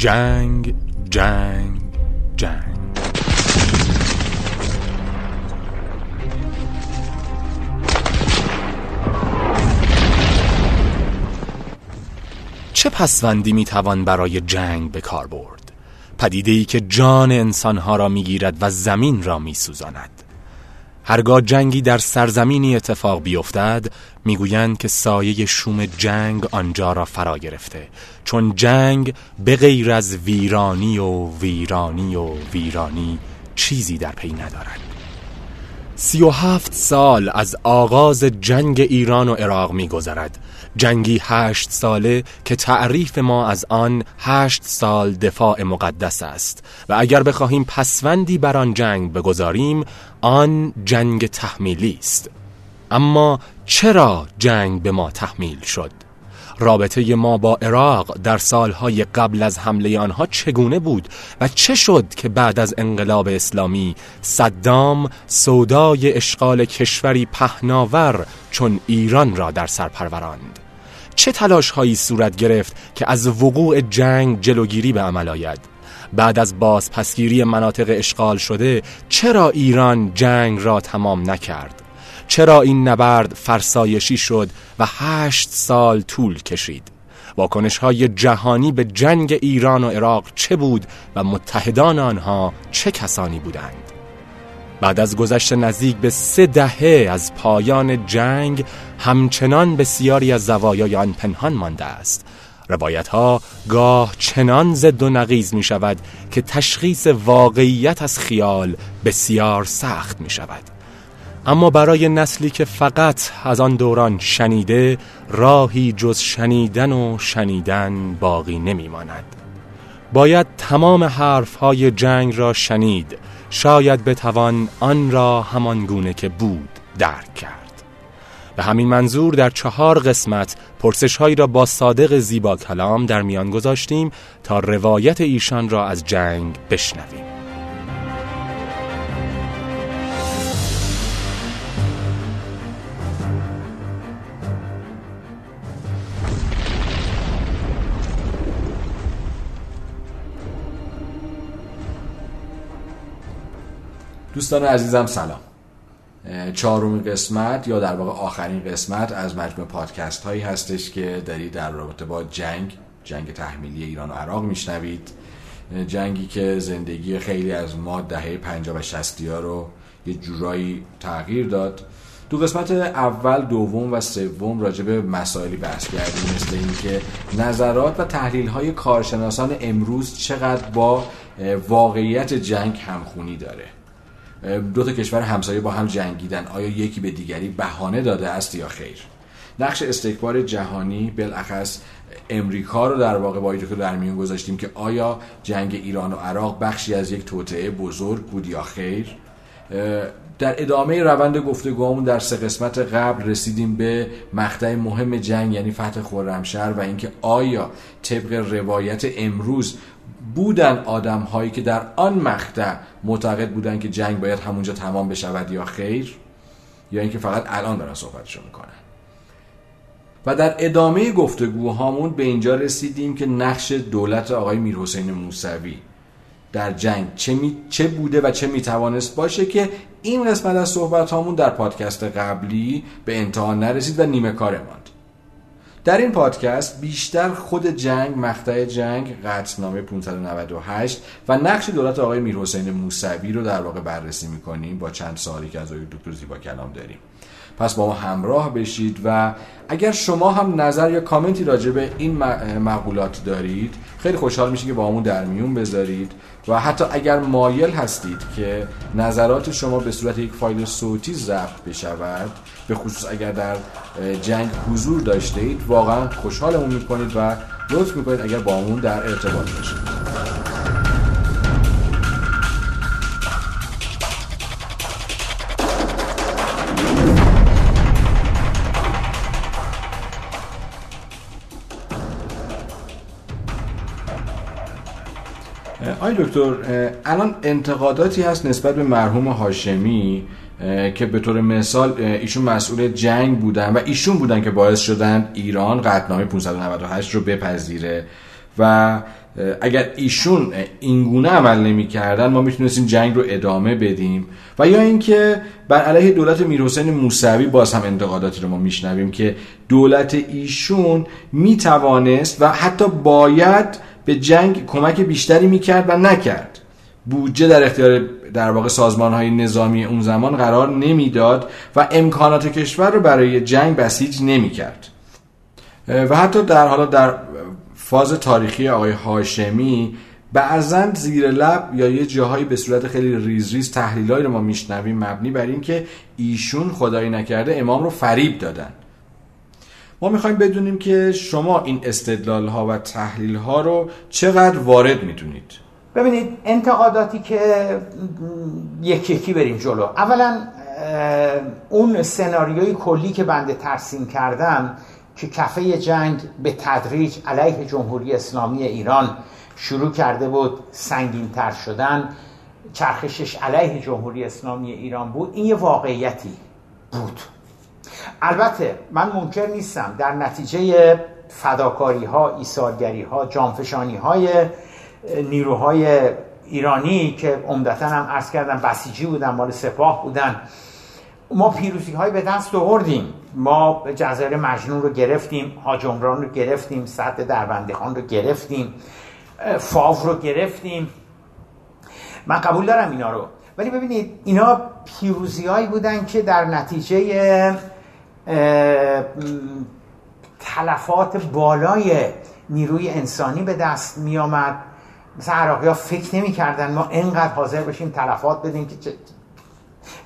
جنگ جنگ جنگ. چه پسوندی می‌توان برای جنگ به کار برد؟ پدیده ای که جان انسانها را می‌گیرد و زمین را میسوزاند. هرگاه جنگی در سرزمینی اتفاق بیفتد می‌گویند که سایه شوم جنگ آنجا را فرا گرفته. چون جنگ به غیر از ویرانی و ویرانی و ویرانی چیزی در پی ندارد. سی و هفت سال از آغاز جنگ ایران و عراق میگذرد. جنگی هشت ساله که تعریف ما از آن هشت سال دفاع مقدس است. و اگر بخواهیم پسوندی بر آن جنگ بگذاریم آن جنگ تحمیلی است. اما چرا جنگ به ما تحمیل شد؟ رابطه ما با عراق در سالهای قبل از حمله آنها چگونه بود و چه شد که بعد از انقلاب اسلامی صدام سودای اشغال کشوری پهناور چون ایران را در سر پروراند؟ چه تلاش هایی صورت گرفت که از وقوع جنگ جلوگیری به عمل آید؟ بعد از بازپسگیری مناطق اشغال شده چرا ایران جنگ را تمام نکرد؟ چرا این نبرد فرسایشی شد و هشت سال طول کشید؟ واکنش های جهانی به جنگ ایران و عراق چه بود و متحدان آنها چه کسانی بودند؟ بعد از گذشت نزدیک به سه دهه از پایان جنگ همچنان بسیاری از زوایای آن پنهان مانده است. روایت ها گاه چنان زد و نقیز می شود که تشخیص واقعیت از خیال بسیار سخت می شود اما برای نسلی که فقط از آن دوران شنیده راهی جز شنیدن و شنیدن باقی نمی ماند. باید تمام حرف های جنگ را شنید شاید بتوان آن را همان گونه که بود درک کرد به همین منظور در چهار قسمت پرسش هایی را با صادق زیبا کلام در میان گذاشتیم تا روایت ایشان را از جنگ بشنویم دوستان عزیزم سلام. چهارمین قسمت یا در واقع آخرین قسمت از مجموع پادکست هایی هستش که دارید در رابطه با جنگ جنگ تحمیلی ایران و عراق میشنوید. جنگی که زندگی خیلی از ما دهه 50 و 60 ها رو یه جورایی تغییر داد. دو قسمت اول دوم و سوم راجع به مسائلی بحث کردیم مثل اینکه نظرات و تحلیل های کارشناسان امروز چقدر با واقعیت جنگ همخونی داره. دو تا کشور همسایه با هم جنگیدن. آیا یکی به دیگری بهانه داده است یا خیر؟ نقش استکبار جهانی بالاخص امریکا رو در واقع با که در میون گذاشتیم که آیا جنگ ایران و عراق بخشی از یک توطعه بزرگ بود یا خیر؟ در ادامه روند گفتگوامون در سه قسمت قبل رسیدیم به مقطع مهم جنگ یعنی فتح خرمشهر و اینکه آیا طبق روایت امروز بودن آدم هایی که در آن مقطع معتقد بودن که جنگ باید همونجا تمام بشود یا خیر یا اینکه فقط الان دارن صحبتشو می‌کنن. و در ادامه گفتگوهامون به اینجا رسیدیم که نقش دولت آقای میرحسین موسوی در جنگ چه, می... چه بوده و چه می‌توانست باشه که این قسمت از صحبت هامون در پادکست قبلی به انتها نرسید و نیمه کار ماند در این پادکست بیشتر خود جنگ مقطع جنگ قطعنامه 598 و نقش دولت آقای میرحسین موسوی رو در واقع بررسی می‌کنیم با چند سالی که از آقای دکتر زیبا کلام داریم. پس با ما همراه بشید و اگر شما هم نظر یا کامنتی راجع به این مقولات دارید خیلی خوشحال میشه که با همون در میون بذارید. و حتی اگر مایل هستید که نظرات شما به صورت یک فایل صوتی ضبط بشود به خصوص اگر در جنگ حضور داشته اید واقعا خوشحالمون می‌کنید و لطف می‌کنید اگر با در ارتباط باشید. آی دکتر الان انتقاداتی هست نسبت به مرحوم هاشمی که به طور مثال ایشون مسئول جنگ بودن و ایشون بودن که باعث شدن ایران قطنامه 598 رو بپذیره. و اگر ایشون اینگونه عمل نمی‌کردن ما می‌تونستیم جنگ رو ادامه بدیم. و یا اینکه بر علیه دولت میرحسین موسوی باز هم انتقاداتی رو ما میشنویم که دولت ایشون می‌توانست و حتی باید به جنگ کمک بیشتری می‌کرد و نکرد. بودجه در اختیار در واقع سازمان های نظامی اون زمان قرار نمی‌داد و امکانات کشور رو برای جنگ بسیج نمی‌کرد. و حتی در حالا در فاز تاریخی آقای هاشمی بعضا زیر لب یا یه جاهایی به صورت خیلی ریز ریز تحلیلایی رو ما میشنویم مبنی بر اینکه ایشون خدایی نکرده امام رو فریب دادن. ما می‌خوایم بدونیم که شما این استدلال ها و تحلیل ها رو چقدر وارد می‌دونید. ببینید انتقاداتی که یکی یکی بریم جلو. اولا اون سناریوی کلی که بنده ترسیم کردم که کفه جنگ به تدریج علیه جمهوری اسلامی ایران شروع کرده بود سنگین تر شدن چرخشش علیه جمهوری اسلامی ایران بود این یه واقعیتی بود. البته من منکر نیستم در نتیجه فداکاری ها ایثارگری ها جانفشانی های نیروهای ایرانی که عمدتا هم عرض کردم بسیجی بودن مال سپاه بودن. ما پیروزی های به دست آوردیم. ما جزایر مجنون رو گرفتیم هاجمران رو گرفتیم سد دربنده خان رو گرفتیم فاو رو گرفتیم. من قبول دارم اینا رو. ولی ببینید اینا پیروزی هایی بودن که در نتیجه تلفات بالای نیروی انسانی به دست می آمد مثلا عراقی ها فکر نمی کردن ما انقدر حاضر بشیم تلفات بدیم که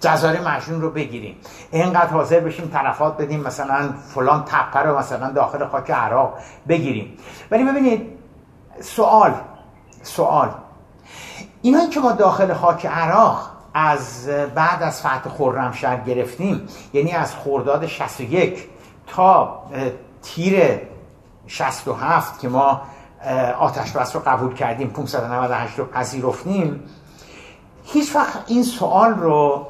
جزایر مجنون رو بگیریم. اینقدر حاضر بشیم تلفات بدیم مثلا فلان تپه رو مثلا داخل خاک عراق بگیریم. ولی ببینید سوال سوال. اینا که ما داخل خاک عراق از بعد از فتح خرمشهر گرفتیم یعنی از خرداد 61 تا تیر 67 که ما آتش بس رو قبول کردیم 598 رو پذیرفتیم. هیچ وقت این سوال رو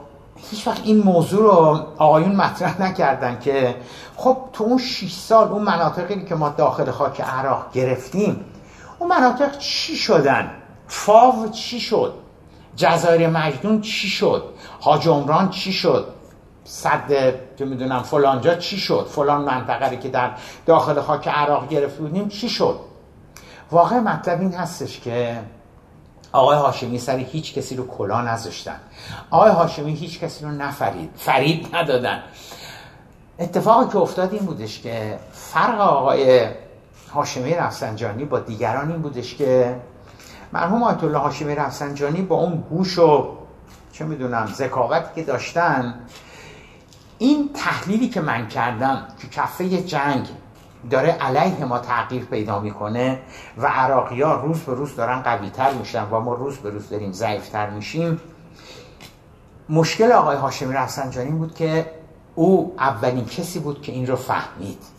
هیچ وقت این موضوع رو آقایون مطرح نکردن که خب تو اون 6 سال اون مناطقی که ما داخل خاک عراق گرفتیم اون مناطق چی شدن؟ فاو چی شد؟ جزایر مجنون چی شد؟ حاج عمران چی شد؟ صد که می‌دونم فلانجا چی شد؟ فلان منطقه که در داخل خاک عراق گرفته بودیم چی شد؟ واقع مطلب این هستش که آقای هاشمی سر هیچ کسی رو کلا نذاشتن. آقای هاشمی هیچ کسی رو نفرید فرید ندادن. اتفاقی که افتاد این بودش که فرق آقای هاشمی رفسنجانی با دیگران این بودش که مرحوم آیت الله هاشمی رفسنجانی با اون گوش و چه می‌دونم ذکاوتی که داشتن این تحلیلی که من کردم که کفه جنگ داره علیه ما تغییر پیدا می‌کنه و عراقی ها روز به روز دارن قوی تر میشن و ما روز به روز داریم ضعیفتر میشیم. مشکل آقای هاشمی رفسنجانی بود که او اولین کسی بود که این رو فهمید.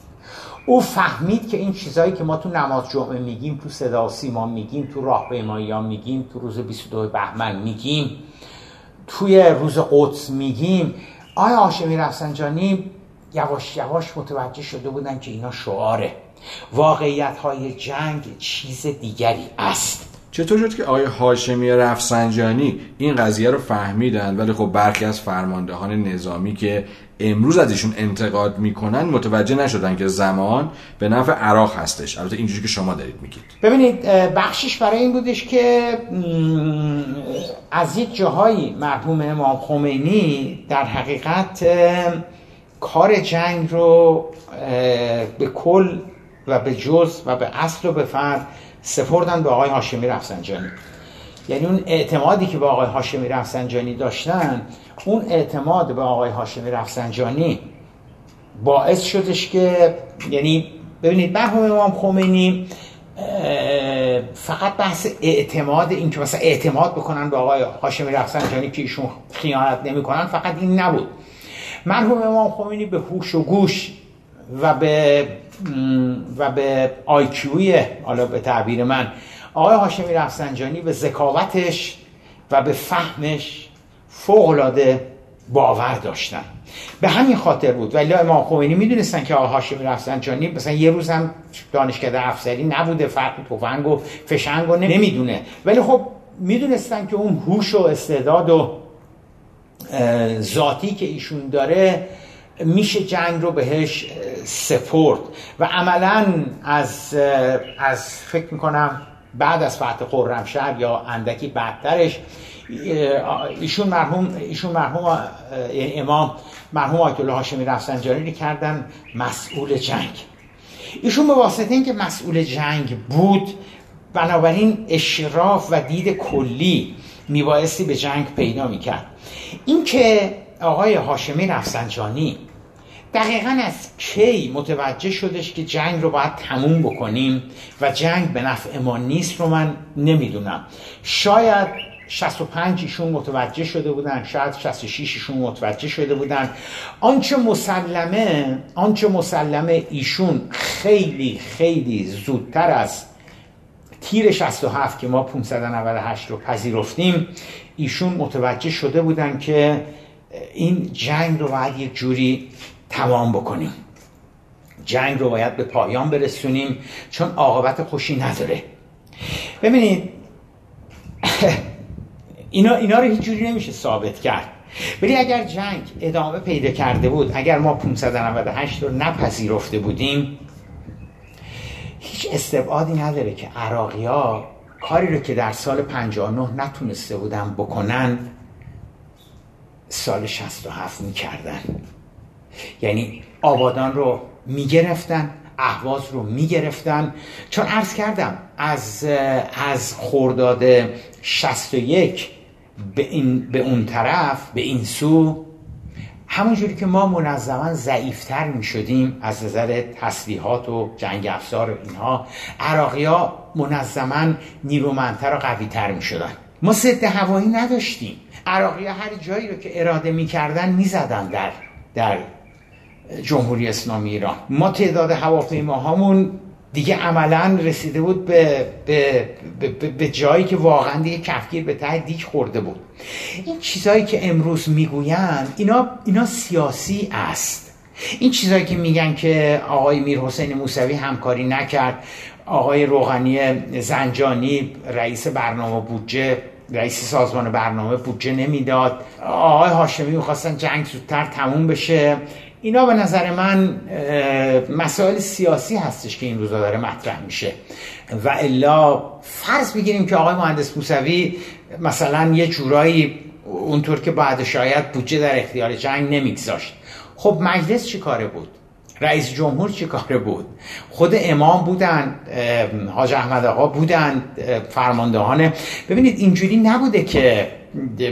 او فهمید که این چیزهایی که ما تو نماز جمعه میگیم تو صدا سیما میگیم تو راهپیمایی ها میگیم تو روز 22 بهمن میگیم توی روز قدس میگیم. آیا هاشمی رفسنجانی یواش یواش متوجه شده بودن که اینا شعاره؟ واقعیت های جنگ چیز دیگری است. چطور شد که آقای هاشمی رفسنجانی این قضیه رو فهمیدن؟ ولی خب برخی از فرماندهان نظامی که امروز از ایشون انتقاد می‌کنن متوجه نشدن که زمان به نفع عراق هستش. البته اینجوری که شما دارید میگید. ببینید بخشش برای این بودش که از یک جاهایی مرحوم امام خمینی در حقیقت کار جنگ رو به کل و به جز و به اصل و به فرد سپردن به آقای هاشمی رفسنجانی. یعنی اون اعتمادی که به آقای هاشمی رفسنجانی داشتن اون اعتماد به آقای هاشمی رفسنجانی باعث شدش که یعنی ببینید مرحوم امام خمینی فقط بحث اعتماد این که مثلا اعتماد بکنن به آقای هاشمی رفسنجانی که ایشون خیانت نمی‌کنن فقط این نبود. مرحوم امام خمینی به هوش و گوش و به و به آیکیوی حالا به تعبیر من آقای هاشمی رفسنجانی به ذکاوتش و به فهمش فوق العاده باور داشتن. به همین خاطر بود. ولی امام خمینی می‌دونستن که آقا هاشمی رفسنجانی مثلا یه روز هم دانشکده افسری نبوده فرق تفنگ و فشنگ و نمی‌دونه. ولی خب می‌دونستن که اون هوش و استعداد و ذاتی که ایشون داره میشه جنگ رو بهش سپورت و عملا از از فکر می‌کنم بعد از فتح خرمشهر یا اندکی بعدترش ایشون مرحوم ایشون مرحوم امام مرحوم آیت الله هاشمی رفسنجانی کردن مسئول جنگ. ایشون به واسطه اینکه مسئول جنگ بود بنابراین اشراف و دید کلی میبایستی به جنگ پیدا می‌کرد. این که آقای هاشمی رفسنجانی دقیقا از کی متوجه شدش که جنگ رو باید تموم بکنیم و جنگ به نفع ما نیست رو من نمی‌دونم. شاید 65 ایشون متوجه شده بودن شاید 66 ایشون متوجه شده بودن. آنچه مسلمه آنچه مسلمه ایشون خیلی خیلی زودتر از تیر 67 که ما 598 رو پذیرفتیم ایشون متوجه شده بودن که این جنگ رو باید یک جوری تمام بکنیم. جنگ رو باید به پایان برسونیم چون عاقبت خوشی نداره. ببینید اینا, اینا رو هیچ جوری نمیشه ثابت کرد. ولی اگر جنگ ادامه پیدا کرده بود اگر ما 598 رو نپذیرفته بودیم هیچ استبعادی نداره که عراقی ها کاری رو که در سال 59 نتونسته بودن بکنن سال 67 می‌کردن. یعنی آبادان رو می‌گرفتن اهواز رو می‌گرفتن. چون عرض کردم از از خورداد 61 به, این به اون طرف به این سو. همونجوری که ما منظما ضعیفتر می شدیم از نظر تسلیحات و جنگ افزار و اینها عراقی ها منظما نیرومندتر و قویتر می شدن ما ضد هوایی نداشتیم. عراقی ها هر جایی رو که اراده می‌کردن می‌زدن در در جمهوری اسلامی ایران. ما تعداد هواپیماهامون دیگه عملا رسیده بود به, به, به, به جایی که واقعا دیگه کفگیر به ته دیگ خورده بود. این چیزهایی که امروز می‌گویند اینا, اینا سیاسی است. این چیزهایی که میگن که آقای میر حسین موسوی همکاری نکرد آقای روحانی زنجانی رئیس برنامه بودجه رئیس سازمان برنامه بودجه نمی‌داد. آقای هاشمی می‌خواستن جنگ زودتر تموم بشه. اینا به نظر من مسائل سیاسی هستش که این روزا داره مطرح میشه. و الا فرض بگیریم که آقای مهندس موسوی مثلا یه جورایی اونطور که بعد شاید بودجه در اختیار جنگ نمیگذاشت. خب مجلس چی کاره بود؟ رئیس جمهور چی کاره بود؟ خود امام بودن حاج احمد آقا بودن فرماندهان. ببینید اینجوری نبوده که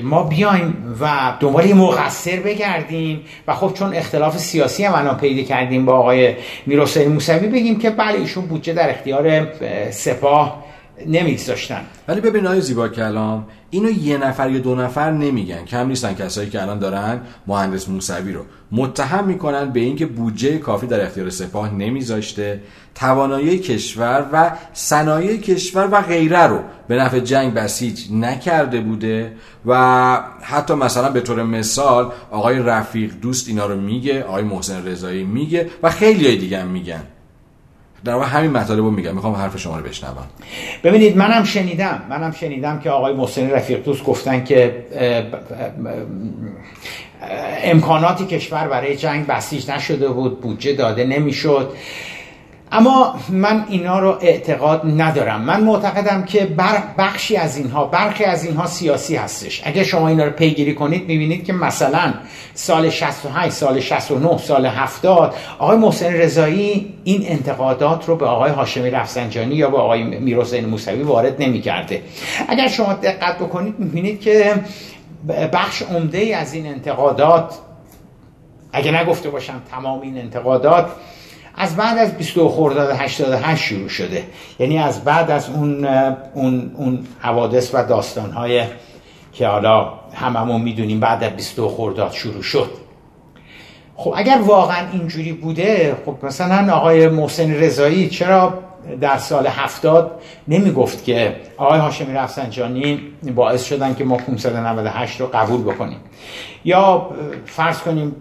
ما بیایم و دنبال یه مقصر بگردیم و خب چون اختلاف سیاسی هم الان پیدا کردیم با آقای میرحسین موسوی بگیم که بله ایشون بودجه در اختیار سپاه نمیگذاشتن. ولی ببین آقای زیبا کلام اینو یه نفر یا دو نفر نمیگن. کم نیستن کسایی که الان دارن مهندس موسوی رو. متهم می‌کنن به اینکه بودجه کافی در اختیار سپاه نمیذاشته. توانایی کشور و صنایع کشور و غیره رو به نفع جنگ بسیج نکرده بوده و حتی مثلا به طور مثال آقای رفیق دوست اینا رو میگه آقای محسن رضایی میگه و خیلی دیگه هم میگن. در واقع همین مطالب رو میگم. می‌خوام حرف شما رو بشنوم. ببینید منم شنیدم. منم شنیدم که آقای محسن رفیق دوست گفتن که امکاناتی کشور برای جنگ بسیج نشده بود بودجه داده نمی‌شد. اما من اینا رو اعتقاد ندارم. من معتقدم که بخشی از اینها برخی از اینها سیاسی هستش. اگه شما اینا رو پیگیری کنید می‌بینید که مثلا سال 68 سال 69 سال 70 آقای محسن رضایی این انتقادات رو به آقای هاشمی رفسنجانی یا به آقای میرحسین موسوی وارد نمی‌کرده. اگر شما دقت بکنید می‌بینید که بخش عمده از این انتقادات اگه نگفته باشم تمام این انتقادات از بعد از 22 خرداد 88 شروع شده. یعنی از بعد از اون اون اون حوادث و داستانهای که حالا هممون می‌دونیم بعد از 22 خرداد شروع شد. خب اگر واقعا اینجوری بوده خب مثلا آقای محسن رضایی چرا در سال هفتاد نمی‌گفت که آقای هاشمی رفسنجانی باعث شدن که ما 598 رو قبول بکنیم؟ یا فرض کنیم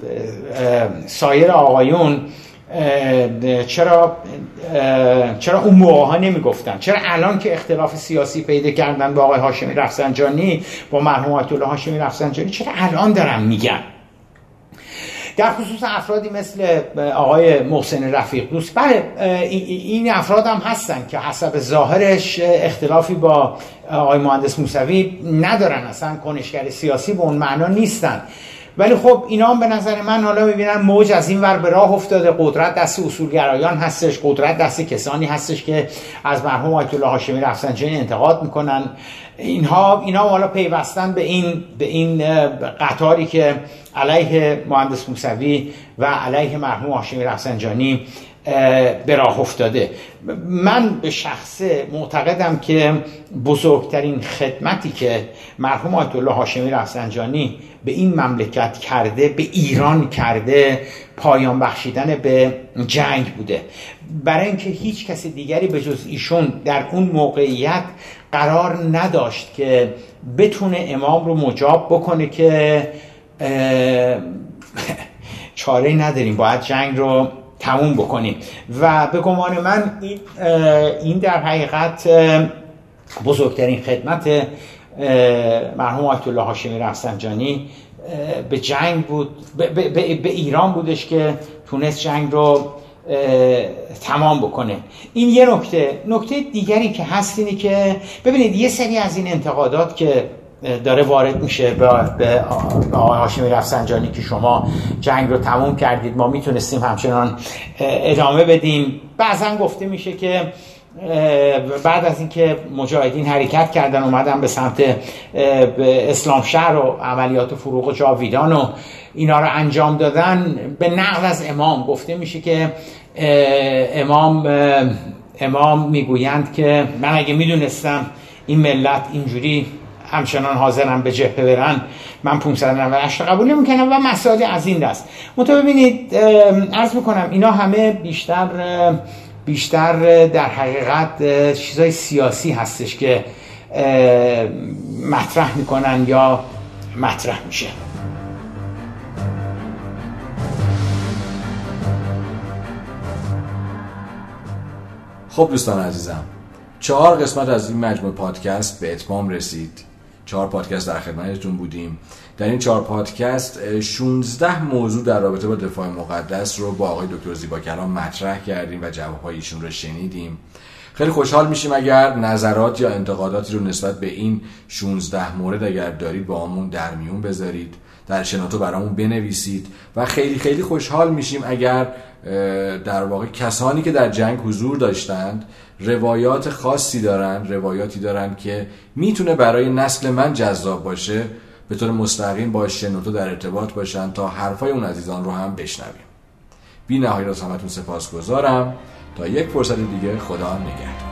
سایر آقایون چرا چرا اون موقع ها نمی‌گفتن؟ چرا الان که اختلاف سیاسی پیدا کردن با آقای هاشمی رفسنجانی با مرحوم آیت الله هاشمی رفسنجانی چرا الان دارن میگن؟ در خصوص افرادی مثل آقای محسن رفیق دوست. بله این افراد هم هستن که حسب ظاهرش اختلافی با آقای مهندس موسوی ندارن اصلا کنشگر سیاسی به اون معنا نیستن. ولی خب اینا هم به نظر من حالا می‌بینن موج از این ور به راه افتاده. قدرت دست اصولگرایان هستش قدرت دست کسانی هستش که از مرحوم آیت الله هاشمی رفسنجانی انتقاد می‌کنن. اینها اینا حالا پیوستن به این به این قطاری که علیه مهندس موسوی و علیه مرحوم هاشمی رفسنجانی به راه افتاده. من به شخصه معتقدم که بزرگترین خدمتی که مرحوم آیت الله هاشمی رفسنجانی به این مملکت کرده به ایران کرده پایان بخشیدن به جنگ بوده. برای اینکه هیچ کسی دیگری به جز ایشون در اون موقعیت قرار نداشت که بتونه امام رو مجاب بکنه که چاره نداریم. باید جنگ رو تموم بکنیم و به گمان من این در حقیقت بزرگترین خدمت مرحوم آیت الله هاشمی رفسنجانی به جنگ بود به, به, به ایران بودش که تونست جنگ رو تمام بکنه. این یه نکته. نکته دیگری که هست اینه که ببینید یه سری از این انتقادات که داره وارد میشه به آقای هاشمی رفسنجانی که شما جنگ رو تموم کردید. ما می‌تونستیم همچنان ادامه بدیم. بعضا گفته میشه که بعد از اینکه مجاهدین حرکت کردن اومدن به سمت اسلام شهر و عملیات فروغ جاویدان و اینا رو انجام دادن. به نقل از امام گفته میشه که امام امام می‌گویند که من اگه می‌دونستم این ملت اینجوری همچنان حاضرن به جبهه برن. من 598 قبول نمی‌کنم و مسائل از این دست. منتها ببینید عرض می‌کنم اینا همه بیشتر بیشتر در حقیقت چیزای سیاسی هستش که مطرح می‌کنن یا مطرح میشه. خب دوستان عزیزم چهار قسمت از این مجموع پادکست به اتمام رسید. چهار پادکست در خدمتتون بودیم. در این چهار پادکست 16 موضوع در رابطه با دفاع مقدس رو با آقای دکتر زیبا کلام مطرح کردیم و جوابهای ایشون رو شنیدیم. خیلی خوشحال میشیم اگر نظرات یا انتقاداتی رو نسبت به این 16 مورد اگر دارید با همون در میون بذارید در شنوتو برامون بنویسید و خیلی خیلی خوشحال میشیم اگر در واقع کسانی که در جنگ حضور داشتند روایات خاصی دارن روایاتی دارن که می‌تونه برای نسل من جذاب باشه. به طور مستقیم با شنوتو در ارتباط باشن تا حرفای اون عزیزان رو هم بشنویم. بی نهایت از همتون سپاس گذارم تا یک فرصت دیگه خدا نگهدار.